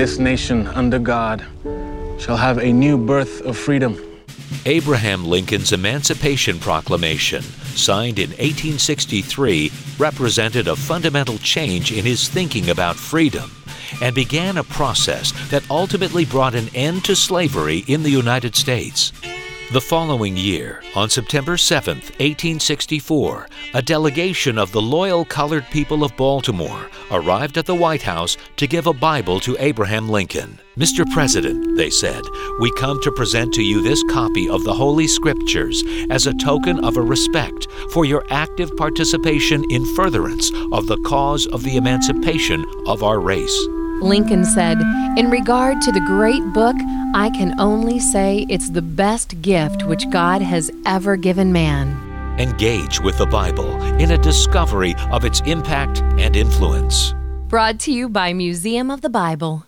this nation under God shall have a new birth of freedom. Abraham Lincoln's Emancipation Proclamation, signed in 1863, represented a fundamental change in his thinking about freedom and began a process that ultimately brought an end to slavery in the United States. The following year, on September 7, 1864, a delegation of the loyal colored people of Baltimore arrived at the White House to give a Bible to Abraham Lincoln. Mr. President, they said, we come to present to you this copy of the Holy Scriptures as a token of a respect for your active participation in furtherance of the cause of the emancipation of our race. Lincoln said, In regard to the great book, I can only say it's the best gift which God has ever given man. Engage with the Bible in a discovery of its impact and influence. Brought to you by Museum of the Bible.